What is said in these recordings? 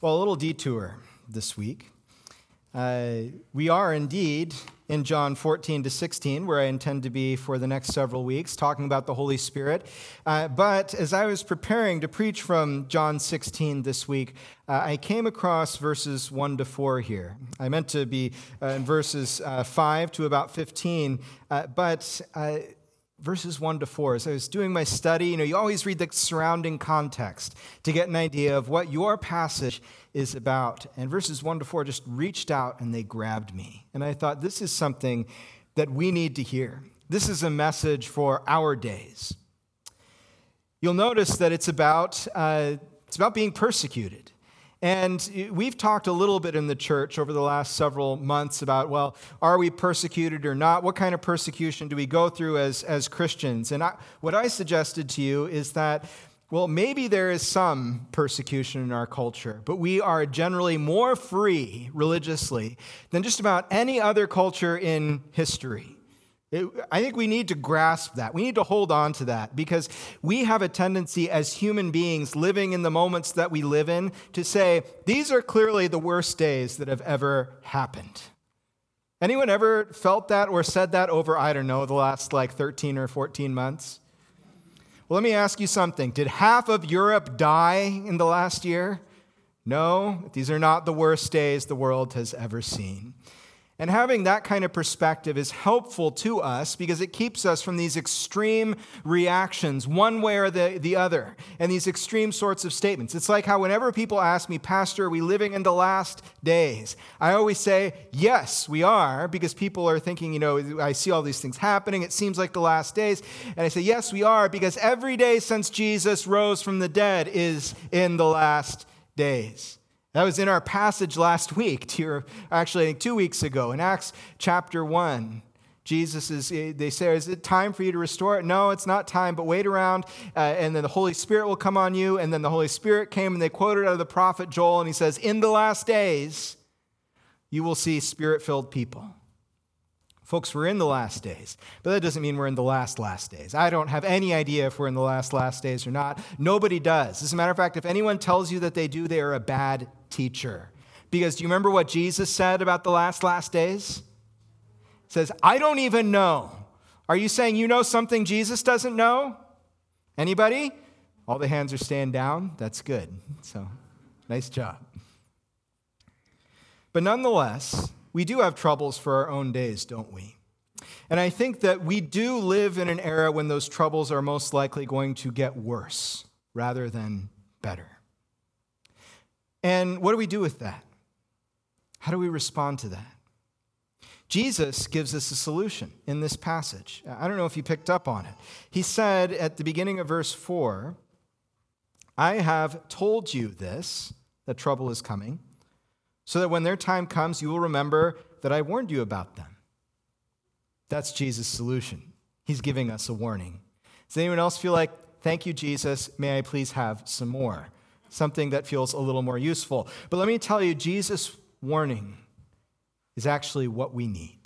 Well, a little detour this week. Uh, we are indeed in John 14 to 16, where I intend to be for the next several weeks, talking about the Holy Spirit. Uh, but as I was preparing to preach from John 16 this week, uh, I came across verses 1 to 4 here. I meant to be uh, in verses uh, 5 to about 15, uh, but verses 1 to 4 as i was doing my study. You know you always read the surrounding context to get an idea of what your passage is about. And verses 1 to 4 just reached out and they grabbed me. And i thought this is something that we need to hear. This is a message for our days. You'll notice that it's about uh, it's about being persecuted and we've talked a little bit in the church over the last several months about, well, are we persecuted or not? What kind of persecution do we go through as, as Christians? And I, what I suggested to you is that, well, maybe there is some persecution in our culture, but we are generally more free religiously than just about any other culture in history. It, I think we need to grasp that. We need to hold on to that because we have a tendency as human beings living in the moments that we live in to say, these are clearly the worst days that have ever happened. Anyone ever felt that or said that over, I don't know, the last like 13 or 14 months? Well, let me ask you something. Did half of Europe die in the last year? No, these are not the worst days the world has ever seen. And having that kind of perspective is helpful to us because it keeps us from these extreme reactions, one way or the, the other, and these extreme sorts of statements. It's like how whenever people ask me, Pastor, are we living in the last days? I always say, Yes, we are, because people are thinking, you know, I see all these things happening. It seems like the last days. And I say, Yes, we are, because every day since Jesus rose from the dead is in the last days. That was in our passage last week, actually two weeks ago, in Acts chapter 1. Jesus is, they say, Is it time for you to restore it? No, it's not time, but wait around, uh, and then the Holy Spirit will come on you. And then the Holy Spirit came, and they quoted out of the prophet Joel, and he says, In the last days, you will see spirit filled people. Folks, we're in the last days, but that doesn't mean we're in the last, last days. I don't have any idea if we're in the last, last days or not. Nobody does. As a matter of fact, if anyone tells you that they do, they are a bad teacher. Because do you remember what Jesus said about the last, last days? He says, I don't even know. Are you saying you know something Jesus doesn't know? Anybody? All the hands are staying down. That's good. So, nice job. But nonetheless, we do have troubles for our own days, don't we? And I think that we do live in an era when those troubles are most likely going to get worse rather than better. And what do we do with that? How do we respond to that? Jesus gives us a solution in this passage. I don't know if you picked up on it. He said at the beginning of verse 4 I have told you this, that trouble is coming so that when their time comes, you will remember that I warned you about them. That's Jesus' solution. He's giving us a warning. Does anyone else feel like, thank you, Jesus, may I please have some more? Something that feels a little more useful. But let me tell you, Jesus' warning is actually what we need.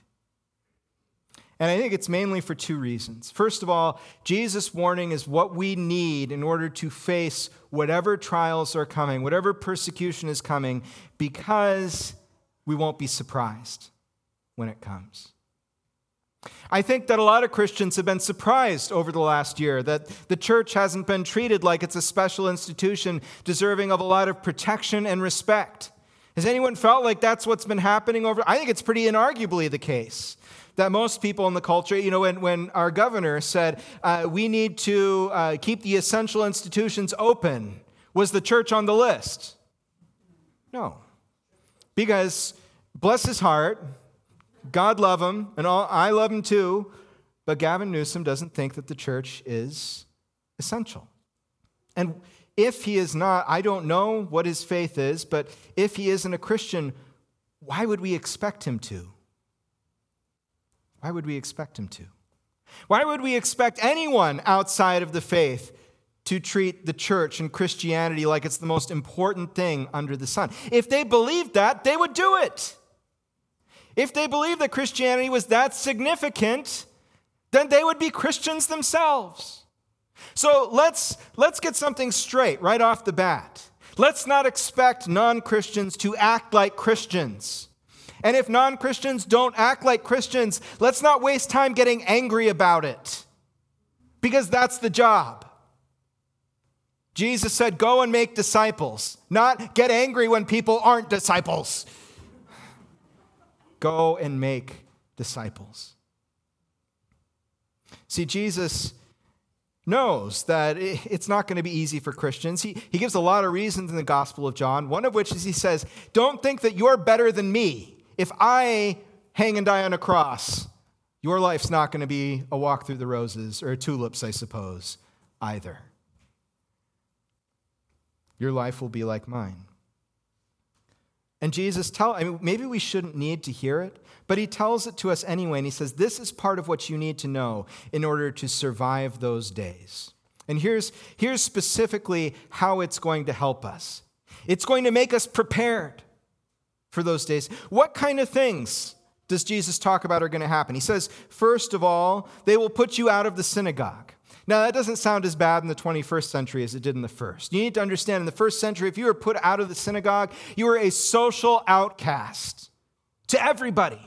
And I think it's mainly for two reasons. First of all, Jesus' warning is what we need in order to face whatever trials are coming, whatever persecution is coming, because we won't be surprised when it comes. I think that a lot of Christians have been surprised over the last year that the church hasn't been treated like it's a special institution deserving of a lot of protection and respect. Has anyone felt like that's what's been happening over? I think it's pretty inarguably the case that most people in the culture, you know, when, when our governor said uh, we need to uh, keep the essential institutions open, was the church on the list? No. Because, bless his heart, God love him, and all, I love him too, but Gavin Newsom doesn't think that the church is essential. And if he is not, I don't know what his faith is, but if he isn't a Christian, why would we expect him to? Why would we expect him to? Why would we expect anyone outside of the faith to treat the church and Christianity like it's the most important thing under the sun? If they believed that, they would do it. If they believed that Christianity was that significant, then they would be Christians themselves. So let's, let's get something straight right off the bat. Let's not expect non Christians to act like Christians. And if non Christians don't act like Christians, let's not waste time getting angry about it because that's the job. Jesus said, Go and make disciples, not get angry when people aren't disciples. Go and make disciples. See, Jesus knows that it's not going to be easy for Christians. He, he gives a lot of reasons in the Gospel of John, one of which is he says, Don't think that you're better than me. If I hang and die on a cross, your life's not going to be a walk through the roses or tulips, I suppose, either. Your life will be like mine. And Jesus tell I mean maybe we shouldn't need to hear it, but he tells it to us anyway and he says this is part of what you need to know in order to survive those days. And here's here's specifically how it's going to help us. It's going to make us prepared for those days. What kind of things does Jesus talk about are going to happen? He says, first of all, they will put you out of the synagogue. Now, that doesn't sound as bad in the 21st century as it did in the first. You need to understand in the first century, if you were put out of the synagogue, you were a social outcast to everybody.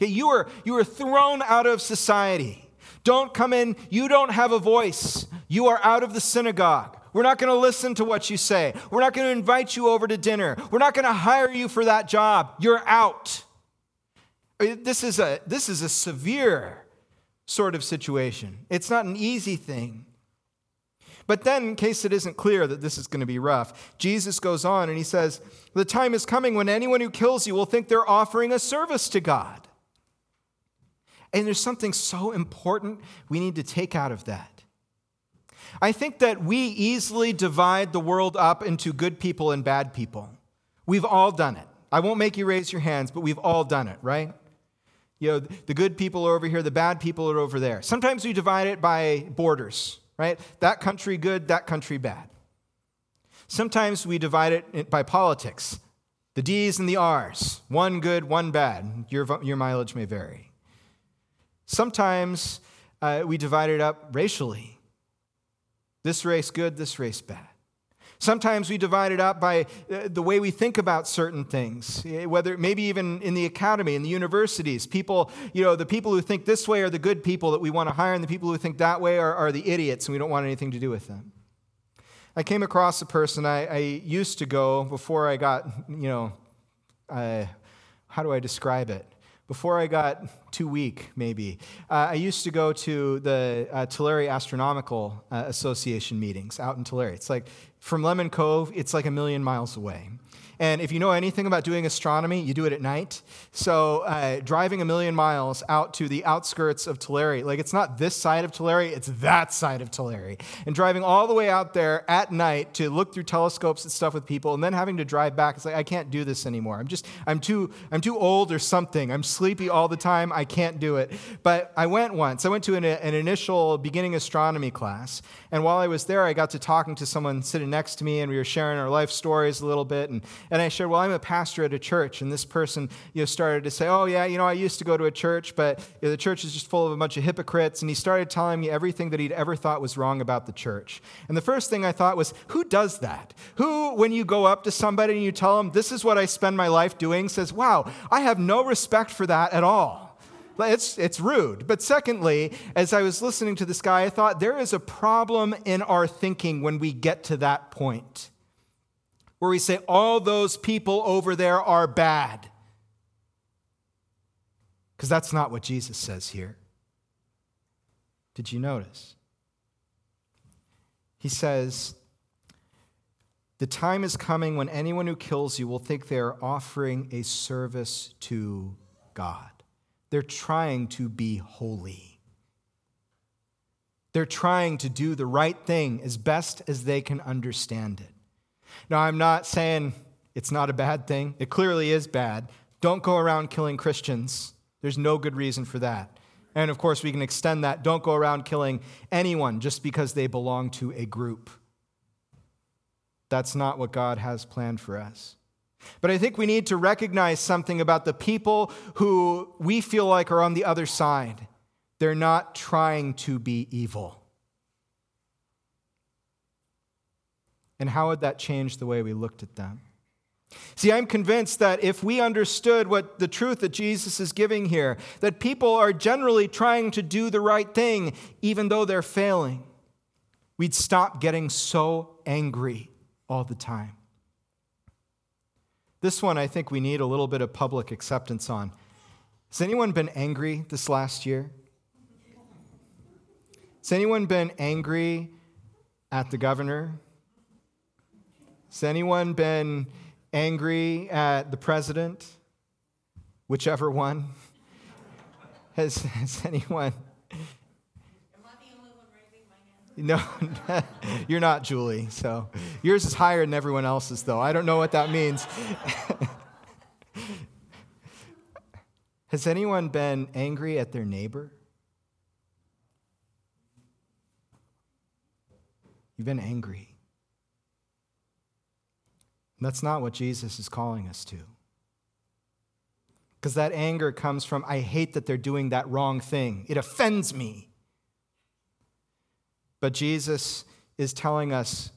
You, were, you were thrown out of society. Don't come in, you don't have a voice. You are out of the synagogue. We're not going to listen to what you say. We're not going to invite you over to dinner. We're not going to hire you for that job. You're out. Uh, this is a, this is a severe sort of situation. It's not an easy thing. But then, in case it isn't clear that this is going to be rough, Jesus goes on and he says, The time is coming when anyone who kills you will think they're offering a service to God. And there's something so important we need to take out of that. I think that we easily divide the world up into good people and bad people. We've all done it. I won't make you raise your hands, but we've all done it, right? You know, the good people are over here, the bad people are over there. Sometimes we divide it by borders, right? That country good, that country bad. Sometimes we divide it by politics the D's and the R's, one good, one bad. Your, your mileage may vary. Sometimes uh, we divide it up racially this race good, this race bad. Sometimes we divide it up by uh, the way we think about certain things, eh, whether maybe even in the academy, in the universities. People, you know, the people who think this way are the good people that we want to hire, and the people who think that way are, are the idiots, and we don't want anything to do with them. I came across a person I, I used to go before I got, you know, uh, how do I describe it? Before I got too weak, maybe, uh, I used to go to the uh, Tulare Astronomical uh, Association meetings out in Tulare. It's like from Lemon Cove, it's like a million miles away. And if you know anything about doing astronomy, you do it at night. So uh, driving a million miles out to the outskirts of Tulare, like it's not this side of Tulare, it's that side of Tulare. And driving all the way out there at night to look through telescopes and stuff with people, and then having to drive back, it's like I can't do this anymore. I'm just I'm too I'm too old or something. I'm sleepy all the time. I can't do it. But I went once. I went to an, an initial beginning astronomy class, and while I was there, I got to talking to someone sitting next to me, and we were sharing our life stories a little bit. And, and I shared, well, I'm a pastor at a church. And this person you know, started to say, oh, yeah, you know, I used to go to a church, but you know, the church is just full of a bunch of hypocrites. And he started telling me everything that he'd ever thought was wrong about the church. And the first thing I thought was, who does that? Who, when you go up to somebody and you tell them, this is what I spend my life doing, says, wow, I have no respect for that at all. It's, it's rude. But secondly, as I was listening to this guy, I thought there is a problem in our thinking when we get to that point where we say, all those people over there are bad. Because that's not what Jesus says here. Did you notice? He says, The time is coming when anyone who kills you will think they are offering a service to God. They're trying to be holy. They're trying to do the right thing as best as they can understand it. Now, I'm not saying it's not a bad thing. It clearly is bad. Don't go around killing Christians. There's no good reason for that. And of course, we can extend that. Don't go around killing anyone just because they belong to a group. That's not what God has planned for us. But I think we need to recognize something about the people who we feel like are on the other side. They're not trying to be evil. And how would that change the way we looked at them? See, I'm convinced that if we understood what the truth that Jesus is giving here, that people are generally trying to do the right thing even though they're failing, we'd stop getting so angry all the time. This one I think we need a little bit of public acceptance on. Has anyone been angry this last year? Has anyone been angry at the governor? Has anyone been angry at the president? Whichever one. Has, has anyone? No, you're not, Julie. So yours is higher than everyone else's, though. I don't know what that means. Has anyone been angry at their neighbor? You've been angry. That's not what Jesus is calling us to. Because that anger comes from, I hate that they're doing that wrong thing. It offends me. But Jesus is telling us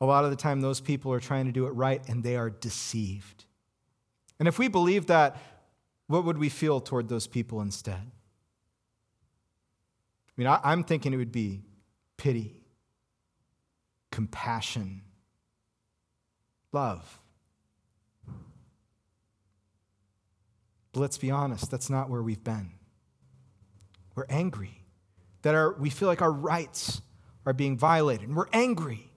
a lot of the time those people are trying to do it right and they are deceived. And if we believe that, what would we feel toward those people instead? I mean, I'm thinking it would be pity, compassion, love. But let's be honest, that's not where we've been. We're angry that our, we feel like our rights are being violated, and we're angry.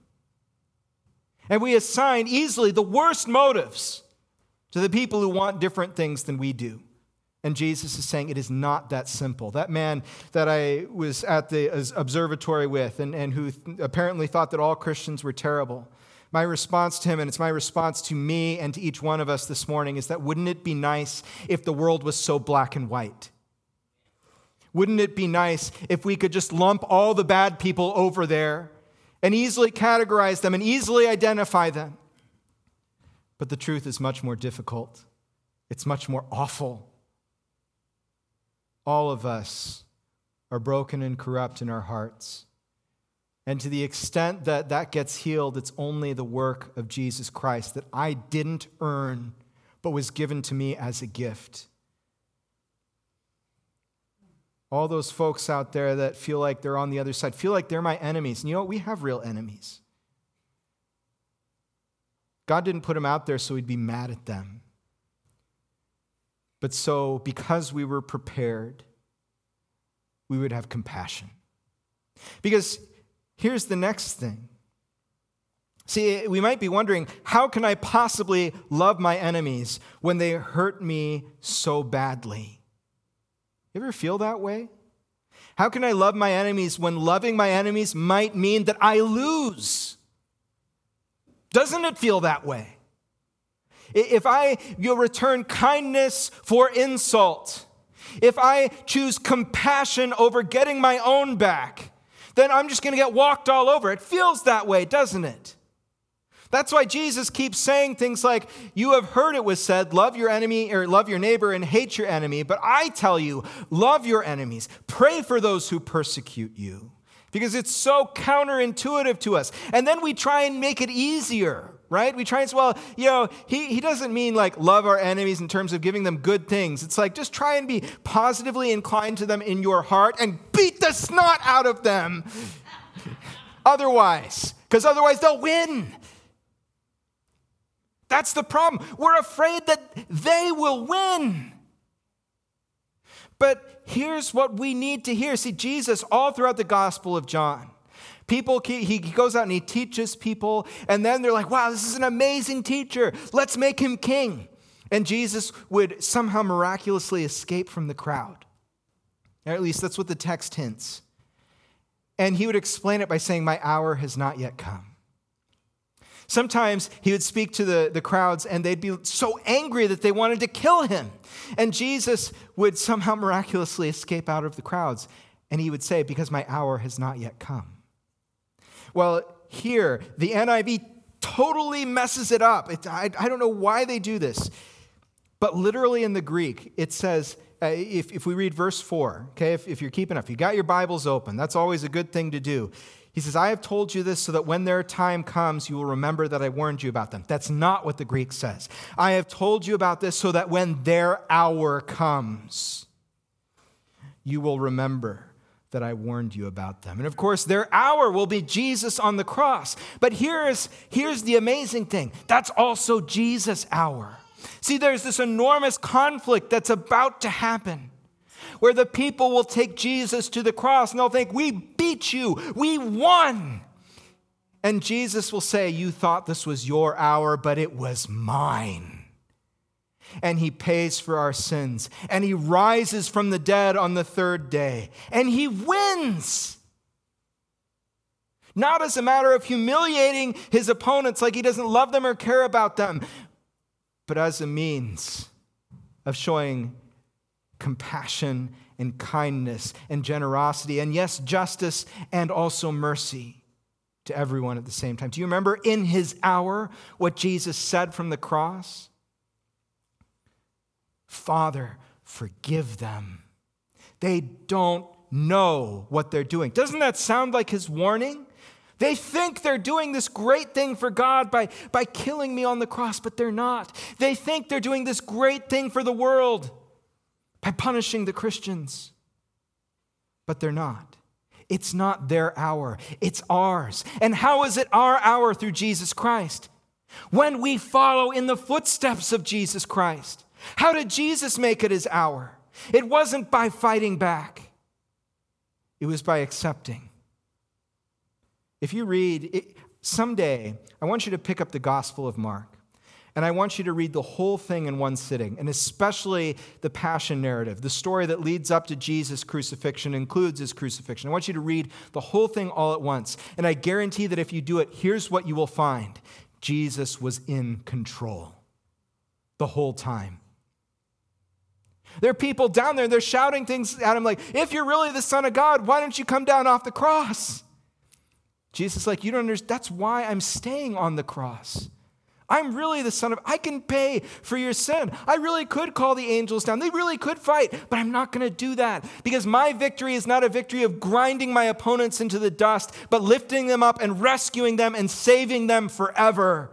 And we assign easily the worst motives to the people who want different things than we do. And Jesus is saying it is not that simple. That man that I was at the observatory with and, and who apparently thought that all Christians were terrible, my response to him, and it's my response to me and to each one of us this morning, is that wouldn't it be nice if the world was so black and white? Wouldn't it be nice if we could just lump all the bad people over there and easily categorize them and easily identify them? But the truth is much more difficult, it's much more awful. All of us are broken and corrupt in our hearts. And to the extent that that gets healed, it's only the work of Jesus Christ that I didn't earn, but was given to me as a gift. All those folks out there that feel like they're on the other side, feel like they're my enemies. And you know what? We have real enemies. God didn't put them out there so we'd be mad at them. But so, because we were prepared, we would have compassion. Because here's the next thing. See, we might be wondering, how can I possibly love my enemies when they hurt me so badly? You ever feel that way? How can I love my enemies when loving my enemies might mean that I lose? Doesn't it feel that way? If I you return kindness for insult, if I choose compassion over getting my own back, then I'm just going to get walked all over. It feels that way, doesn't it? That's why Jesus keeps saying things like, You have heard it was said, love your enemy or love your neighbor and hate your enemy. But I tell you, love your enemies, pray for those who persecute you. Because it's so counterintuitive to us. And then we try and make it easier, right? We try and say, well, you know, he, he doesn't mean like love our enemies in terms of giving them good things. It's like just try and be positively inclined to them in your heart and beat the snot out of them. otherwise, because otherwise they'll win. That's the problem. We're afraid that they will win. But here's what we need to hear. See, Jesus, all throughout the Gospel of John, people, he goes out and he teaches people, and then they're like, wow, this is an amazing teacher. Let's make him king. And Jesus would somehow miraculously escape from the crowd. Or at least that's what the text hints. And he would explain it by saying, My hour has not yet come. Sometimes he would speak to the, the crowds and they'd be so angry that they wanted to kill him. And Jesus would somehow miraculously escape out of the crowds. And he would say, Because my hour has not yet come. Well, here, the NIV totally messes it up. It, I, I don't know why they do this. But literally in the Greek, it says, uh, if, if we read verse 4, okay, if, if you're keeping up, you got your Bibles open, that's always a good thing to do. He says, I have told you this so that when their time comes, you will remember that I warned you about them. That's not what the Greek says. I have told you about this so that when their hour comes, you will remember that I warned you about them. And of course, their hour will be Jesus on the cross. But here's, here's the amazing thing that's also Jesus' hour. See, there's this enormous conflict that's about to happen where the people will take Jesus to the cross and they'll think, We beat you, we won. And Jesus will say, You thought this was your hour, but it was mine. And he pays for our sins. And he rises from the dead on the third day. And he wins. Not as a matter of humiliating his opponents like he doesn't love them or care about them, but as a means of showing compassion and kindness and generosity, and yes, justice and also mercy to everyone at the same time. Do you remember in his hour what Jesus said from the cross? Father, forgive them. They don't know what they're doing. Doesn't that sound like his warning? They think they're doing this great thing for God by, by killing me on the cross, but they're not. They think they're doing this great thing for the world by punishing the Christians. But they're not. It's not their hour, it's ours. And how is it our hour through Jesus Christ? When we follow in the footsteps of Jesus Christ. How did Jesus make it his hour? It wasn't by fighting back, it was by accepting. If you read, it, someday, I want you to pick up the Gospel of Mark. And I want you to read the whole thing in one sitting, and especially the passion narrative. The story that leads up to Jesus' crucifixion includes his crucifixion. I want you to read the whole thing all at once. And I guarantee that if you do it, here's what you will find Jesus was in control the whole time. There are people down there, they're shouting things at him like, if you're really the Son of God, why don't you come down off the cross? Jesus like, you don't understand. That's why I'm staying on the cross. I'm really the son of, I can pay for your sin. I really could call the angels down. They really could fight, but I'm not going to do that because my victory is not a victory of grinding my opponents into the dust, but lifting them up and rescuing them and saving them forever.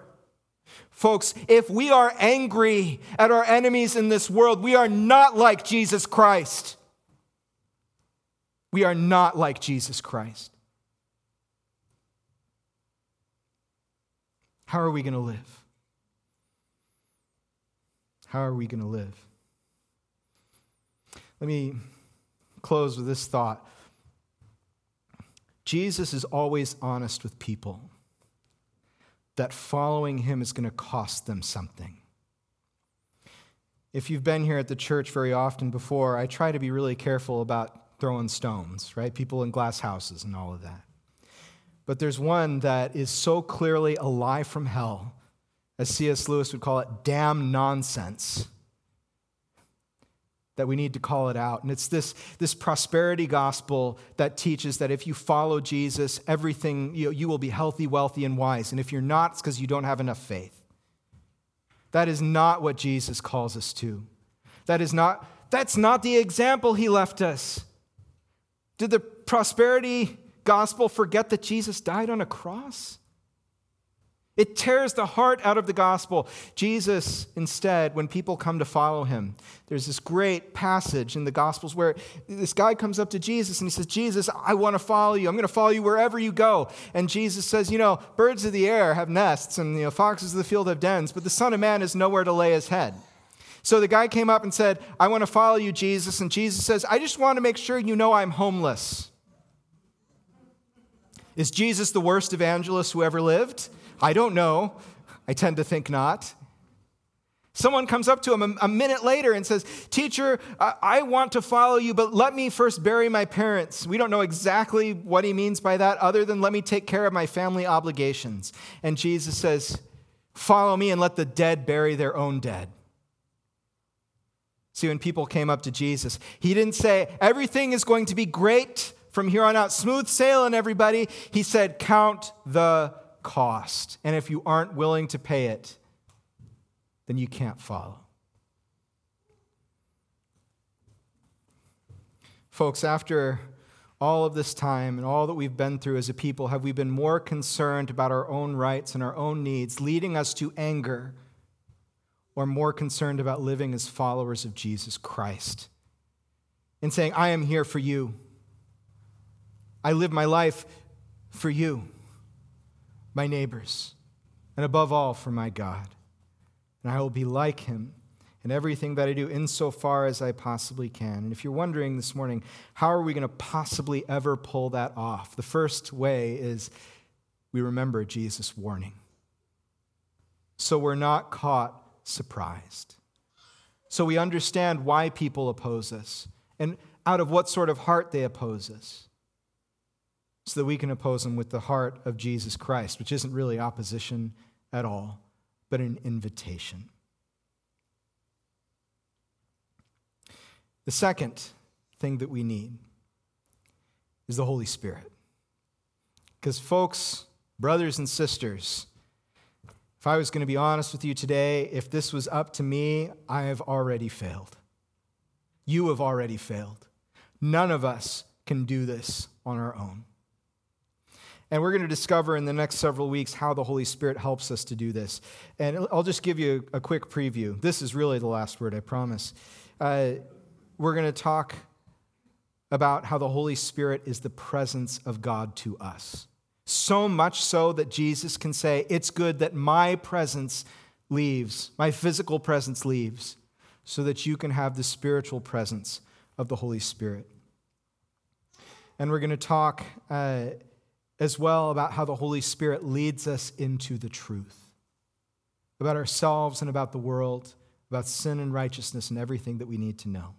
Folks, if we are angry at our enemies in this world, we are not like Jesus Christ. We are not like Jesus Christ. How are we going to live? How are we going to live? Let me close with this thought Jesus is always honest with people that following him is going to cost them something. If you've been here at the church very often before, I try to be really careful about throwing stones, right? People in glass houses and all of that. But there's one that is so clearly a lie from hell as C.S. Lewis would call it, damn nonsense. That we need to call it out. And it's this, this prosperity gospel that teaches that if you follow Jesus, everything, you, you will be healthy, wealthy, and wise. And if you're not, it's because you don't have enough faith. That is not what Jesus calls us to. That is not, that's not the example he left us. Did the prosperity gospel forget that Jesus died on a cross? It tears the heart out of the gospel. Jesus, instead, when people come to follow him, there's this great passage in the gospels where this guy comes up to Jesus and he says, Jesus, I want to follow you. I'm going to follow you wherever you go. And Jesus says, You know, birds of the air have nests and you know, foxes of the field have dens, but the Son of Man has nowhere to lay his head. So the guy came up and said, I want to follow you, Jesus. And Jesus says, I just want to make sure you know I'm homeless. Is Jesus the worst evangelist who ever lived? I don't know. I tend to think not. Someone comes up to him a, minute later and says, Teacher, I want to follow you, but let me first bury my parents. We don't know exactly what he means by that, other than let me take care of my family obligations. And Jesus says, Follow me and let the dead bury their own dead. See, when people came up to Jesus, he didn't say, Everything is going to be great from here on out, smooth sailing, everybody. He said, Count the cost. And if you aren't willing to pay it, then you can't follow. Folks, after all of this time and all that we've been through as a people, have we been more concerned about our own rights and our own needs, leading us to anger, or more concerned about living as followers of Jesus Christ and saying, I am here for you? I live my life for you, my neighbors, and above all, for my God. And I will be like him in everything that I do, insofar as I possibly can. And if you're wondering this morning, how are we going to possibly ever pull that off? The first way is we remember Jesus' warning. So we're not caught surprised. So we understand why people oppose us and out of what sort of heart they oppose us. So that we can oppose them with the heart of Jesus Christ, which isn't really opposition at all, but an invitation. The second thing that we need is the Holy Spirit. Because, folks, brothers and sisters, if I was going to be honest with you today, if this was up to me, I have already failed. You have already failed. None of us can do this on our own. And we're going to discover in the next several weeks how the Holy Spirit helps us to do this. And I'll just give you a quick preview. This is really the last word, I promise. Uh, we're going to talk about how the Holy Spirit is the presence of God to us. So much so that Jesus can say, It's good that my presence leaves, my physical presence leaves, so that you can have the spiritual presence of the Holy Spirit. And we're going to talk uh, as well about how the Holy Spirit leads us into the truth about ourselves and about the world, about sin and righteousness and everything that we need to know.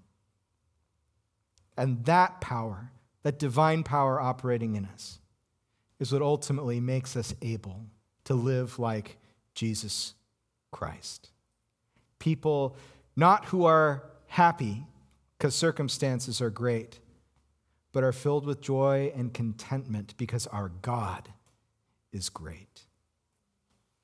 And that power, that divine power operating in us, is what ultimately makes us able to live like Jesus Christ. People not who are happy because circumstances are great, but are filled with joy and contentment because our God is great.